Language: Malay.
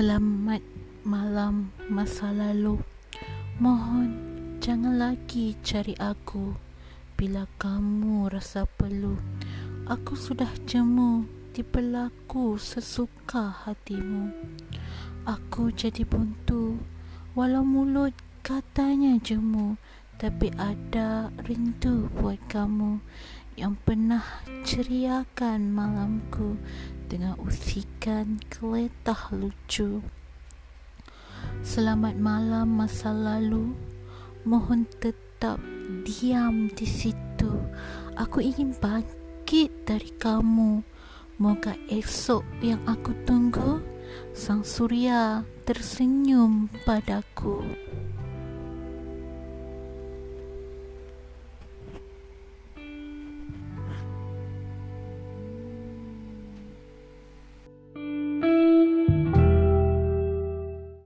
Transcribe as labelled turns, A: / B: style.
A: Selamat malam masa lalu. Mohon jangan lagi cari aku Bila kamu rasa perlu. Aku sudah jemu di berlaku sesuka hatimu. Aku jadi buntu Walau mulut katanya jemu Tapi ada rindu buat kamu Yang pernah ceriakan malamku dengan usikan keletah lucu. Selamat malam masa lalu. Mohon tetap diam di situ. Aku ingin bangkit dari kamu. Moga esok yang aku tunggu, sang surya tersenyum padaku.